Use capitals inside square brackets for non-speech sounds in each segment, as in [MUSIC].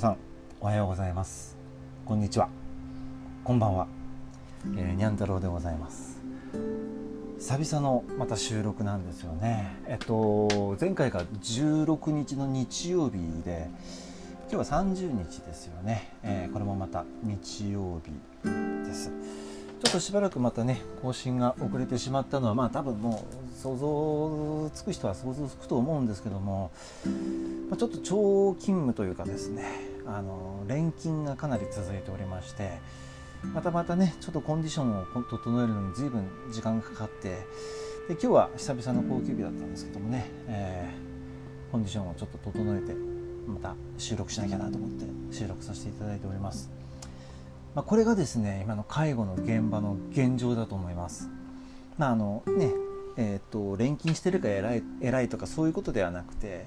さんおはようございます。こんにちは。こんばんは、えー、にゃん太郎でございます。久々のまた収録なんですよね。えっと前回が16日の日曜日で今日は30日ですよね、えー、これもまた日曜日です。ちょっとしばらくまたね更新が遅れてしまったのはまあ多分もう想像つく人は想像つくと思うんですけども、ま、ちょっと長勤務というかですねあの連勤がかなり続いておりましてまたまたねちょっとコンディションを整えるのに随分時間がかかってで今日は久々の高級日だったんですけどもね、えー、コンディションをちょっと整えてまた収録しなきゃなと思って収録させていただいております。まあ、これがですね今の介護の現場の現状だと思います。まああのねえーと、連勤してるか偉い偉いとかそういうことではなくて、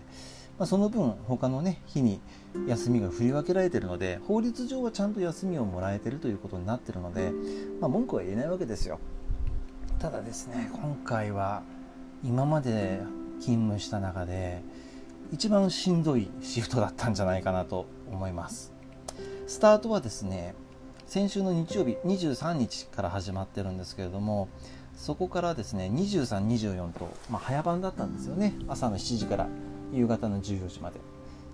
まあ、その分他のね日に休みが振り分けられてるので法律上はちゃんと休みをもらえてるということになってるので、まあ、文句は言えないわけですよ。ただですね今回は今まで勤務した中で一番しんどいシフトだったんじゃないかなと思います。スタートはですね先週の日曜日23日から始まってるんですけれどもそこからですね23、24と、まあ、早番だったんですよね朝の7時から夕方の14時まで。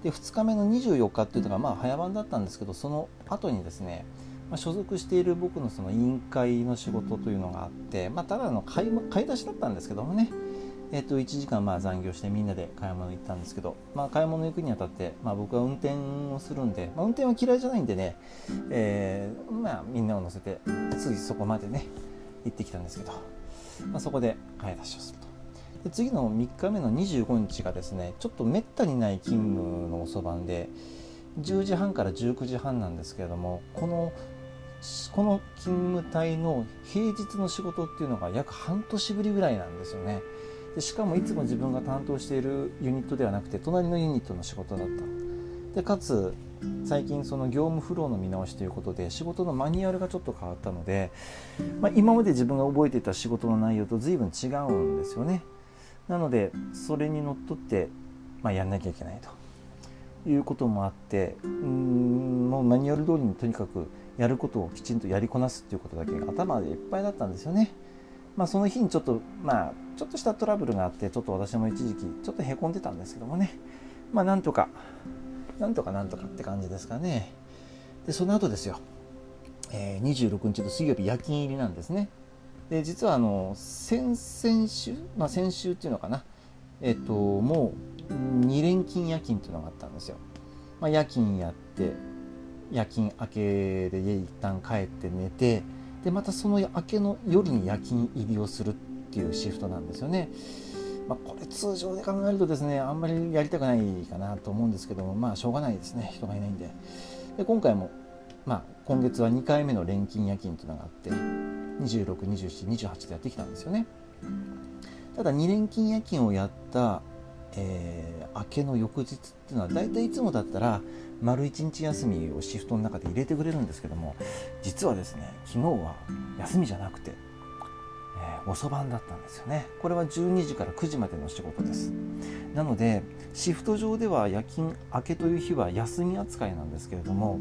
で2日目の24日っていうのがまあ早番だったんですけどその後にですね、まあ、所属している僕のその委員会の仕事というのがあって、まあ、ただの買い買い出しだったんですけどもね。えー、と1時間まあ残業してみんなで買い物行ったんですけど、まあ、買い物行くにあたって、まあ、僕は運転をするんで、まあ、運転は嫌いじゃないんでね、えー、まあ、みんなを乗せてついそこまでね行ってきたんですけど、まあ、そこで買い出しをする。とで次の3日目の25日がですねちょっとめったにない勤務の遅番で10時半から19時半なんですけれどもこのこの勤務帯の平日の仕事っていうのが約半年ぶりぐらいなんですよね。でしかもいつも自分が担当しているユニットではなくて隣のユニットの仕事だったでかつ最近その業務フローの見直しということで仕事のマニュアルがちょっと変わったので、まあ、今まで自分が覚えていた仕事の内容と随分違うんですよねなのでそれにのっとって、まあ、やんなきゃいけないと。いうこともあってうんもうマニュアル通りにとにかくやることをきちんとやりこなすっていうことだけが頭でいっぱいだったんですよね。まあ、その日にちょっとまあちょっとしたトラブルがあってちょっと私も一時期ちょっとへこんでたんですけどもね。まあなんとかなんとかなんとかって感じですかね。でその後ですよ、えー、26日の水曜日夜勤入りなんですね。で実はあの先々週、まあ、先週っていうのかな。えっ、ともう2連勤夜勤っていうのがあったんですよ、まあ、夜勤やって夜勤明けで家一旦帰って寝てでまたその明けの夜に夜勤入りをするっていうシフトなんですよね。まあ、これ通常で考えるとですねあんまりやりたくないかなと思うんですけどもまあしょうがないですね。人がいないんで。で今回も、まあ、今月は2回目の連勤夜勤というのがあって262728でやってきたんですよね。ただ2連勤夜勤をやった、えー、明けの翌日っていうのは大体いつもだったら丸1日休みをシフトの中で入れてくれるんですけども実はですね昨日は休みじゃなくて、えー、遅番だったんですよね。これは12時から9時までの仕事です。なのでシフト上では夜勤明けという日は休み扱いなんですけれども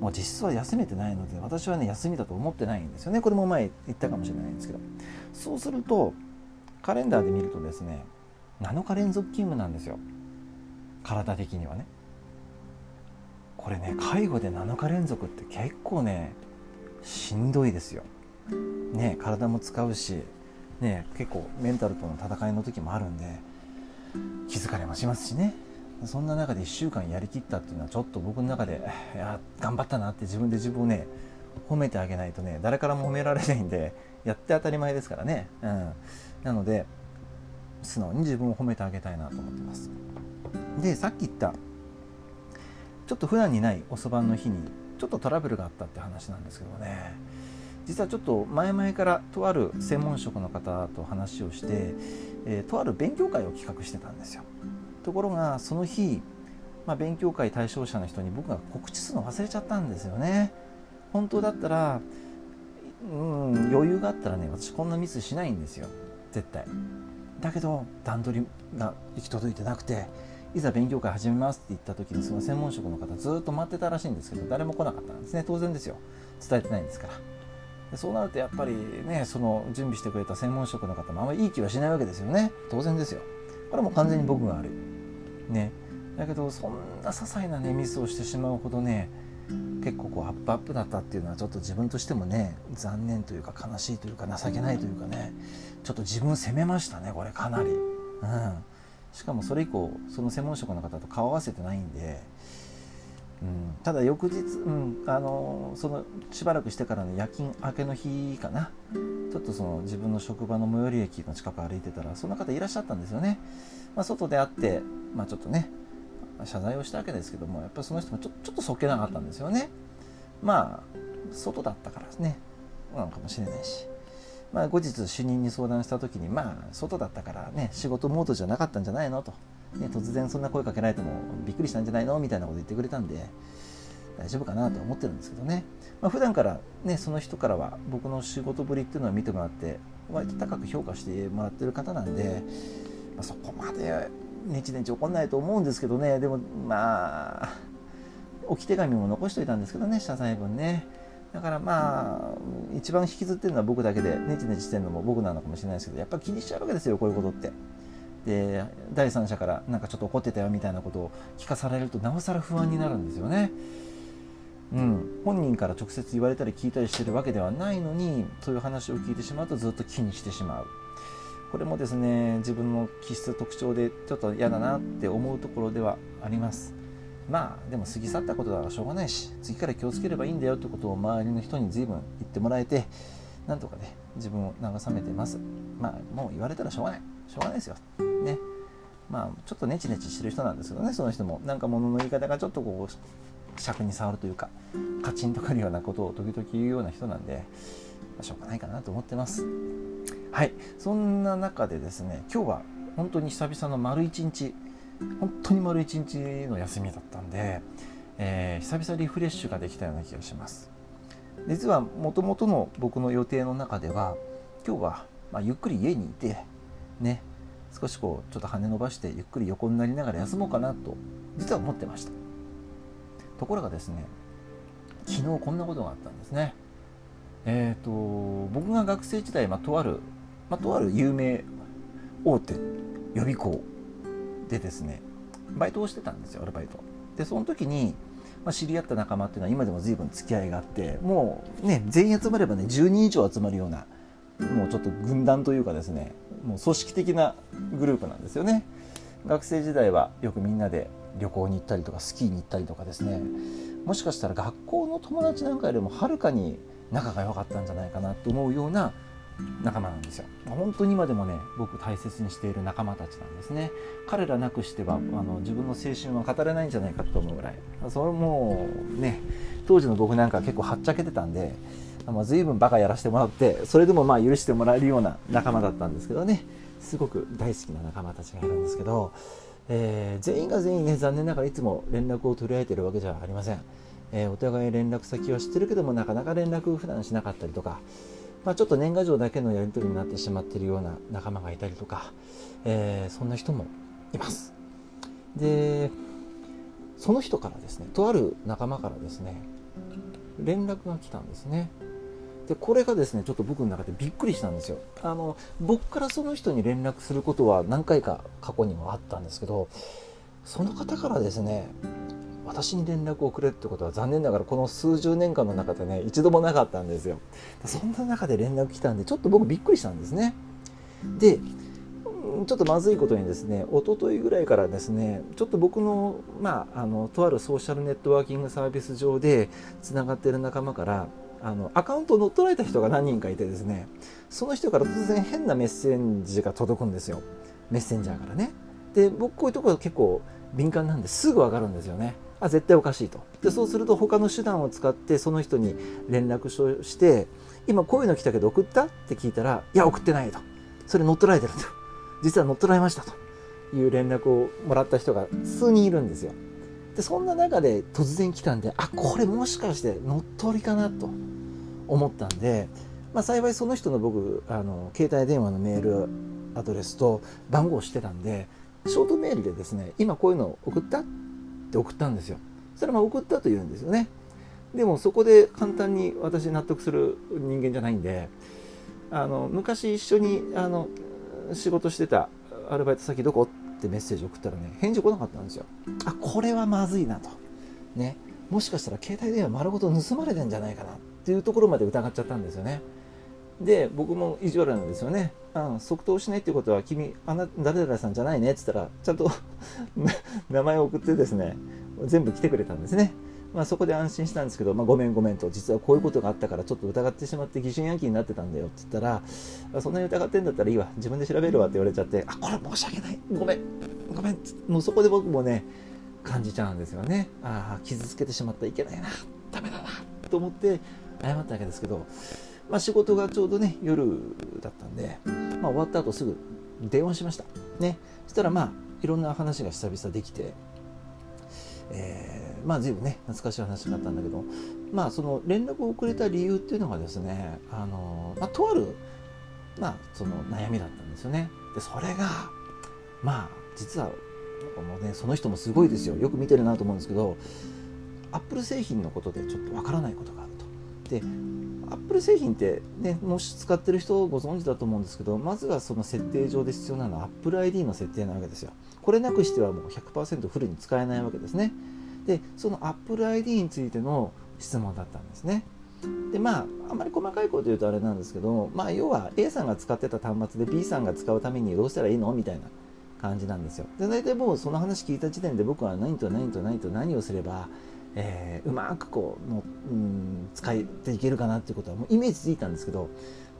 もう実質は休めてないので私はね休みだと思ってないんですよね。これも前言ったかもしれないんですけど。そうするとカレンダーで見るとですね7日連続勤務なんですよ。体的にはね。これね介護で7日連続って結構ねしんどいですよ。ね体も使うし、ね、結構メンタルとの戦いの時もあるんで気づかれもしますしね。そんな中で1週間やりきったっていうのはちょっと僕の中でいや頑張ったなって自分で自分をね褒めてあげないとね誰からも褒められないんでやって当たり前ですからね、うん、なので素直に自分を褒めてあげたいなと思ってます。でさっき言ったちょっと普段にない遅番の日にちょっとトラブルがあったって話なんですけどね。実はちょっと前々からとある専門職の方と話をして、えー、とある勉強会を企画してたんですよ。ところがその日、まあ、勉強会対象者の人に僕が告知するの忘れちゃったんですよね。本当だったらうん余裕があったらね私こんなミスしないんですよ。絶対。だけど段取りが行き届いてなくていざ勉強会始めますって言った時にその専門職の方ずっと待ってたらしいんですけど誰も来なかったんですね。当然ですよ。伝えてないんですから。そうなるとやっぱりねその準備してくれた専門職の方もあんまりいい気はしないわけですよね。当然ですよ。これも完全に僕が悪い。ね。だけどそんな些細なねミスをしてしまうほどね結構こうアップアップだったっていうのはちょっと自分としてもね残念というか悲しいというか情けないというかねちょっと自分を責めましたねこれかなり、うん、しかもそれ以降その専門職の方と顔合わせてないんで、うん、ただ翌日、うん、あのそのしばらくしてからの夜勤明けの日かな。ちょっとその自分の職場の最寄り駅の近く歩いてたらそんな方いらっしゃったんですよね、まあ、外で会って、まあ、ちょっとね謝罪をしたわけですけどもやっぱりその人もちょちょっとそっけなかったんですよね。まあ外だったからですね。なのかもしれないし、まあ、後日主任に相談した時にまあ外だったからね仕事モードじゃなかったんじゃないのと、ね、突然そんな声かけられてもびっくりしたんじゃないのみたいなこと言ってくれたんで大丈夫かなと思ってるんですけどね、まあ、普段からねその人からは僕の仕事ぶりっていうのを見てもらって割と高く評価してもらってる方なんで、まあ、そこまでねちねち怒んないと思うんですけどね。でもまあ置き手紙も残しといたんですけどね謝罪文ね。だからまあ一番引きずってるのは僕だけでネチネチしてるのも僕なのかもしれないですけどやっぱ気にしちゃうわけですよこういうことって。で第三者からなんかちょっと怒ってたよみたいなことを聞かされるとなおさら不安になるんですよね。うん、本人から直接言われたり聞いたりしてるわけではないのにそういう話を聞いてしまうとずっと気にしてしまう。これもですね自分の気質特徴でちょっと嫌だなって思うところではあります。まあでも過ぎ去ったことだからしょうがないし次から気をつければいいんだよってことを周りの人に随分言ってもらえてなんとかね自分を慰めてます。まあもう言われたらしょうがない。しょうがないですよ。まあちょっとネチネチしてる人なんですけどねその人も。なんか物の言い方がちょっとこう尺に触るというかカチンとくるようなことを時々言うような人なんで、まあ、しょうがないかなと思ってます。はい。そんな中でですね今日は本当に久々の丸一日。本当に丸一日の休みだったんで、えー、久々リフレッシュができたような気がします。実はもともとの僕の予定の中では今日は、まあ、ゆっくり家にいてね少しこうちょっと羽伸ばしてゆっくり横になりながら休もうかなと実は思ってました。ところがですね昨日こんなことがあったんですね。えっ、ー、と僕が学生時代、まあ、とあるまあ、とある有名大手予備校でですねバイトをしてたんですよアルバイト。でその時に、まあ、知り合った仲間っていうのは今でも随分付き合いがあってもうね全員集まればね10人以上集まるようなもうちょっと軍団というかですねもう組織的なグループなんですよね。学生時代はよくみんなで旅行に行ったりとかスキーに行ったりとかですね。もしかしたら学校の友達なんかよりもはるかに仲が良かったんじゃないかなと思うような仲間なんですよ。本当に今でもね僕大切にしている仲間たちなんですね。彼らなくしてはあの自分の青春は語れないんじゃないかと思うぐらい。それもね当時の僕なんか結構はっちゃけてたんでまあ、随分バカやらせてもらってそれでもまあ許してもらえるような仲間だったんですけどねすごく大好きな仲間たちがいるんですけど、えー、全員が全員ね残念ながらいつも連絡を取り合えてるわけじゃありません、えー、お互い連絡先は知ってるけどもなかなか連絡普段しなかったりとかまあ、ちょっと年賀状だけのやり取りになってしまってるような仲間がいたりとか、えー、そんな人もいます。でその人からですねとある仲間からですね連絡が来たんですね。でこれがですねちょっと僕の中でびっくりしたんですよ。あの僕からその人に連絡することは何回か過去にもあったんですけどその方からですね私に連絡をくれってことは残念ながらこの数十年間の中でね一度もなかったんですよ。そんな中で連絡来たんでちょっと僕びっくりしたんですね。でちょっとまずいことにですね一昨日ぐらいからですねちょっと僕の,、まあ、あのとあるソーシャルネットワーキングサービス上でつながっている仲間からあのアカウントを乗っ取られた人が何人かいてですねその人から突然変なメッセンジが届くんですよ。メッセンジャーからね。で僕こういうところ結構敏感なんですぐ分かるんですよね。あ絶対おかしいと。でそうすると他の手段を使ってその人に連絡して今こういうの来たけど送った？って聞いたらいや送ってないと。それ乗っ取られてると実は乗っ取られましたという連絡をもらった人が数人いるんですよ。でそんな中で突然来たんであこれもしかして乗っ取りかなと思ったんで、まあ、幸いその人の僕あの携帯電話のメールアドレスと番号を知ってたんでショートメールでですね今こういうの送ったって送ったんですよ。それはまあ送ったというんですよね。でもそこで簡単に私納得する人間じゃないんであの昔一緒にあの仕事してたアルバイト先どこ？ってメッセージ送ったらね返事来なかったんですよ。あこれはまずいなと。ね。もしかしたら携帯電話丸ごと盗まれてんじゃないかなっていうところまで疑っちゃったんですよね。で僕も意地悪なんですよね。あ即答しないってことは君あな誰々さんじゃないねって言ったらちゃんと [LAUGHS] 名前を送ってですね全部来てくれたんですね。まあ、そこで安心したんですけど、まあ、ごめんごめんと実はこういうことがあったからちょっと疑ってしまって疑心暗鬼になってたんだよって言ったらそんなに疑ってんだったらいいわ。自分で調べるわって言われちゃってあこれ申し訳ない。ごめん。ごめん。もうそこで僕もね感じちゃうんですよね。ああ傷つけてしまったいけないな。ダメだな。と思って謝ったわけですけど、まあ、仕事がちょうどね夜だったんで、まあ、終わった後すぐ電話しました。ね。そしたらまあいろんな話が久々できてえー、まあ随分ね懐かしい話になったんだけどまあその連絡をくれた理由っていうのがですねあの、まあ、とある、まあ、その悩みだったんですよね。でそれがまあ実はこの、ね、その人もすごいですよよく見てるなと思うんですけどアップル製品のことでちょっとわからないことがあると。でアップル製品って、ね、もし使ってる人ご存知だと思うんですけどまずはその設定上で必要なのは Apple ID の設定なわけですよ。これなくしてはもう100%フルに使えないわけですね。でその Apple ID についての質問だったんですね。でまああんまり細かいこと言うとあれなんですけど、まあ、要は A さんが使ってた端末で B さんが使うためにどうしたらいいのみたいな感じなんですよ。で大体もうその話聞いた時点で僕は何と何と何と何をすれば、えー、うまくこうの、うん、使っていけるかなっていうことはもうイメージついたんですけど、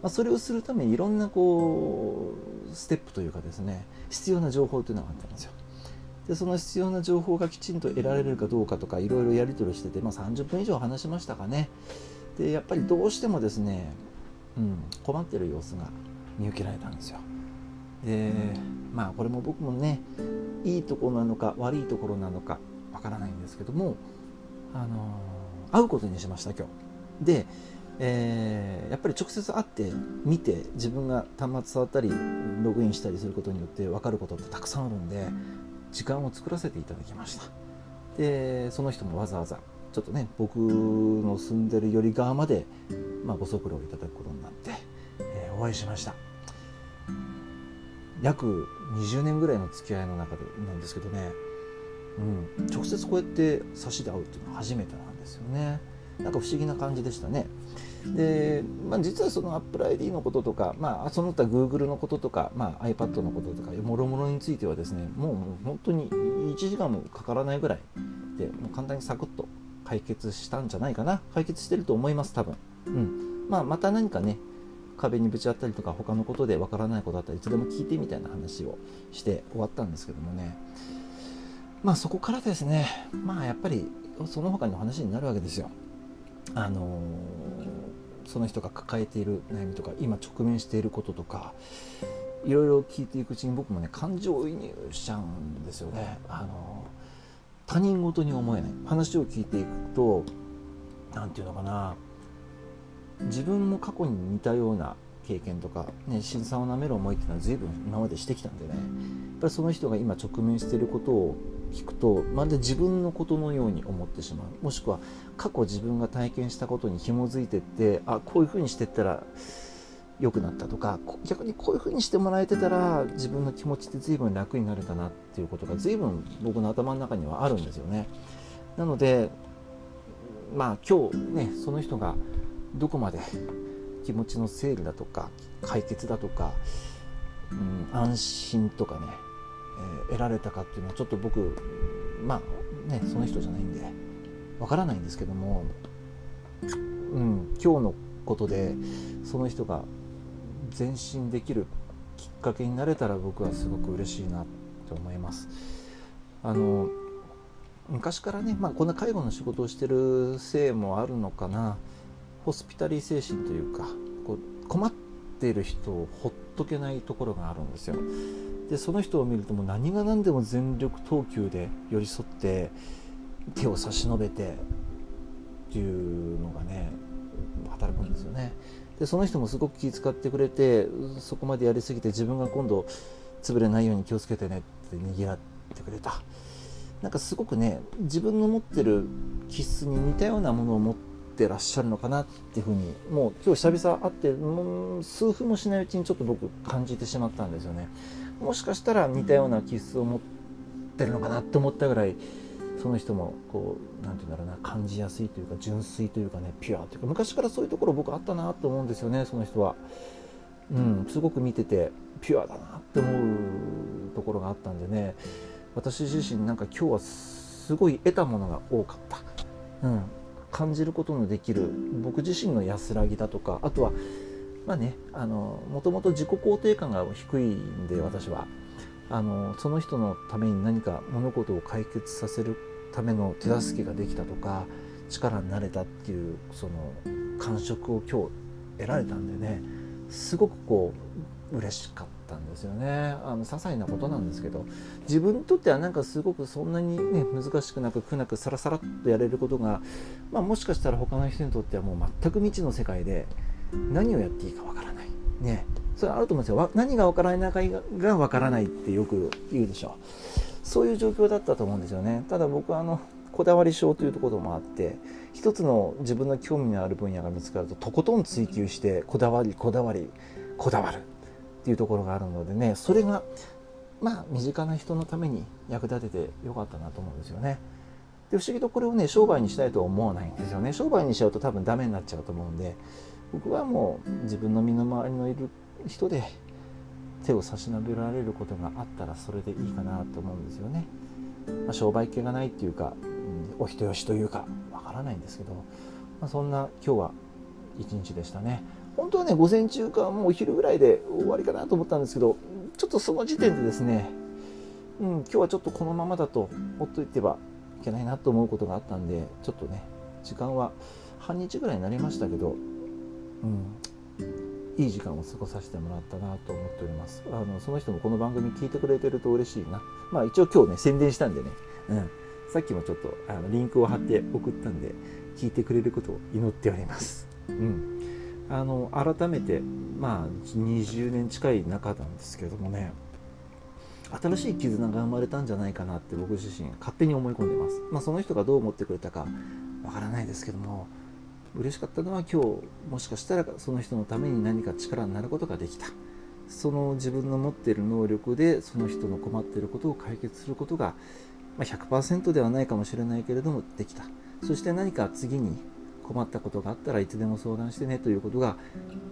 まあ、それをするためにいろんなこうステップというかですね必要な情報というのがあったんですよ。でその必要な情報がきちんと得られるかどうかとかいろいろやり取りしてて、まあ、30分以上話しましたかね。でやっぱりどうしてもですね、うん、困ってる様子が見受けられたんですよ。でまあこれも僕もねいいところなのか悪いところなのかわからないんですけども、あのー、会うことにしました今日。でえー、やっぱり直接会って見て自分が端末触ったりログインしたりすることによって分かることってたくさんあるんで時間を作らせていただきました。でその人もわざわざちょっとね僕の住んでるより側まで、まあ、ご足労いただくことになって、えー、お会いしました。約20年ぐらいの付き合いの中でなんですけどね、うん、直接こうやって差しで会うっていうのは初めてなんですよね。なんか不思議な感じでしたね。で、まあ、実はその Apple ID のこととか、まあ、その他 Google のこととか、まあ、iPad のこととかもろもろについてはですねもう本当に1時間もかからないぐらいでもう簡単にサクッと解決したんじゃないかな。解決してると思います多分、うん。まあ、また何かね壁にぶち当たりとか他のことでわからないことだったらいつでも聞いてみたいな話をして終わったんですけどもね。まあそこからですねまあやっぱりその他の話になるわけですよ。あのその人が抱えている悩みとか今直面していることとかいろいろ聞いていくうちに僕もね感情移入しちゃうんですよね。あの他人事に思えない。話を聞いていくと何て言うのかな。自分も過去に似たような経験とか、ね、辛酸をなめる思いっていうのは随分今までしてきたんでねやっぱりその人が今直面していることを聞くとまるで自分のことのように思ってしまうもしくは過去自分が体験したことに紐づいてってあこういうふうにしてったら良くなったとか逆にこういうふうにしてもらえてたら自分の気持ちって随分楽になれたなっていうことが随分僕の頭の中にはあるんですよね。なのでまあ今日ねその人がどこまで気持ちの整理だとか解決だとか、うん、安心とかねえ得られたかっていうのはちょっと僕まあねその人じゃないんでわからないんですけども、うん、今日のことでその人が前進できるきっかけになれたら僕はすごく嬉しいなと思います。あの昔からね、まあ、こんな介護の仕事をしてるせいもあるのかなホスピタリー精神というかこう困っている人をほっとけないところがあるんですよ。でその人を見るともう何が何でも全力投球で寄り添って手を差し伸べてっていうのがね働くんですよね。でその人もすごく気遣ってくれてそこまでやりすぎて自分が今度潰れないように気をつけてねって握らってくれたなんかすごくね自分の持ってる気質に似たようなものを持ってらっしゃるのかなっていうふうにもう今日久々会ってもう数分もしないうちにちょっと僕感じてしまったんですよね。もしかしたら似たような気質を持ってるのかなって思ったぐらいその人もこう何て言うんだろうな感じやすいというか純粋というかねピュアというか昔からそういうところ僕あったなと思うんですよねその人は。うん、すごく見ててピュアだなって思うところがあったんでね。私自身なんか今日はすごい得たものが多かった、うん、感じることのできる僕自身の安らぎだとかあとはまあねあのもともと自己肯定感が低いんで私は。あのその人のために何か物事を解決させるための手助けができたとか力になれたっていうその感触を今日得られたんでねすごくこう嬉しかったんですよね。あの些細なことなんですけど自分にとってはなんかすごくそんなにね難しくなく苦なくサラサラっとやれることが、まあ、もしかしたら他の人にとってはもう全く未知の世界で何をやっていいかわからない。ね。それあると思うんですよ。何がわからないかがわからないってよく言うでしょ。うそういう状況だったと思うんですよね。ただ僕はあのこだわり症というとこともあって一つの自分の興味のある分野が見つかるととことん追求してこだわりこだわりこだわる。っていうところがあるのでねそれがまあ身近な人のために役立ててよかったなと思うんですよね。で不思議とこれをね商売にしたいとは思わないんですよね商売にしちゃうと多分ダメになっちゃうと思うんで僕はもう自分の身の回りのいる人で手を差し伸べられることがあったらそれでいいかなと思うんですよね。まあ、商売系がないっていうか、うん、お人よしというかわからないんですけど、まあ、そんな今日は一日でしたね。本当はね午前中かもうお昼ぐらいで終わりかなと思ったんですけどちょっとその時点でですね、うん、今日はちょっとこのままだとほっといてはいけないなと思うことがあったんでちょっとね時間は半日ぐらいになりましたけど、うん、いい時間を過ごさせてもらったなと思っております。あのその人もこの番組聞いてくれてると嬉しいな。まあ一応今日ね宣伝したんでね、うん、さっきもちょっとあのリンクを貼って送ったんで聞いてくれることを祈っております、うん。あの改めてまあ20年近い中なんですけどもね新しい絆が生まれたんじゃないかなって僕自身勝手に思い込んでます、まあ、その人がどう思ってくれたかわからないですけども嬉しかったのは今日もしかしたらその人のために何か力になることができた。その自分の持っている能力でその人の困っていることを解決することが、ま、100%ではないかもしれないけれどもできた。そして何か次に困ったことがあったらいつでも相談してねということが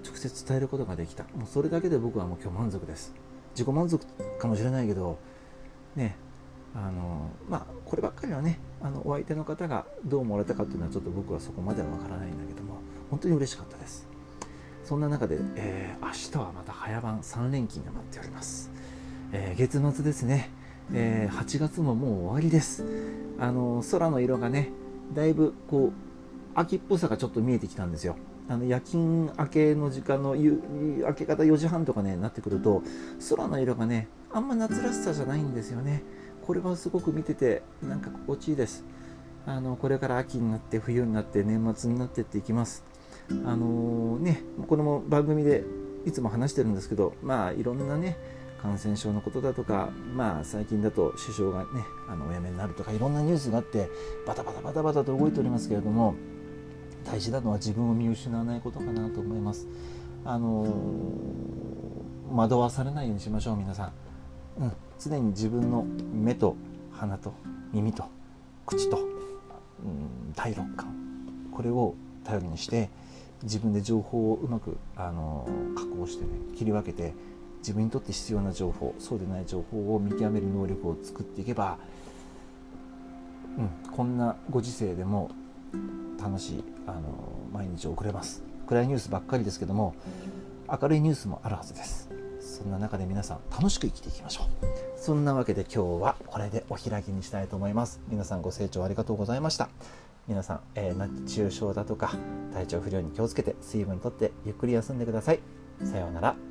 直接伝えることができた。もうそれだけで僕はもう今日満足です。自己満足かもしれないけどねあのまあこればっかりはねあのお相手の方がどう思われたかっていうのはちょっと僕はそこまではわからないんだけども本当に嬉しかったです。そんな中で、えー、明日はまた早番3連勤が待っております、えー、月末ですね、えー、8月ももう終わりです。あの空の色がねだいぶこう秋っぽさがちょっと見えてきたんですよ。あの夜勤明けの時間の明け方4時半とかねなってくると空の色がねあんま夏らしさじゃないんですよね。これはすごく見ててなんか心地いいです。あのこれから秋になって冬になって年末になってっていきます。あのー、ねこれも番組でいつも話してるんですけどまあいろんなね感染症のことだとか、まあ、最近だと首相がねあのお辞めになるとかいろんなニュースがあってバタバタバタバタと動いておりますけれども大事なのは自分を見失わないことかなと思います。あのー、惑わされないようにしましょう皆さん、うん、常に自分の目と鼻と耳と口と、うん、第六感。これを頼りにして自分で情報をうまく、あのー、加工してね切り分けて自分にとって必要な情報そうでない情報を見極める能力を作っていけば、うん、こんなご時世でも楽しいあの毎日遅れます。暗いニュースばっかりですけども明るいニュースもあるはずです。そんな中で皆さん楽しく生きていきましょう。そんなわけで今日はこれでお開きにしたいと思います。皆さんご清聴ありがとうございました。皆さん、えー、熱中症だとか体調不良に気をつけて水分とってゆっくり休んでください。さようなら。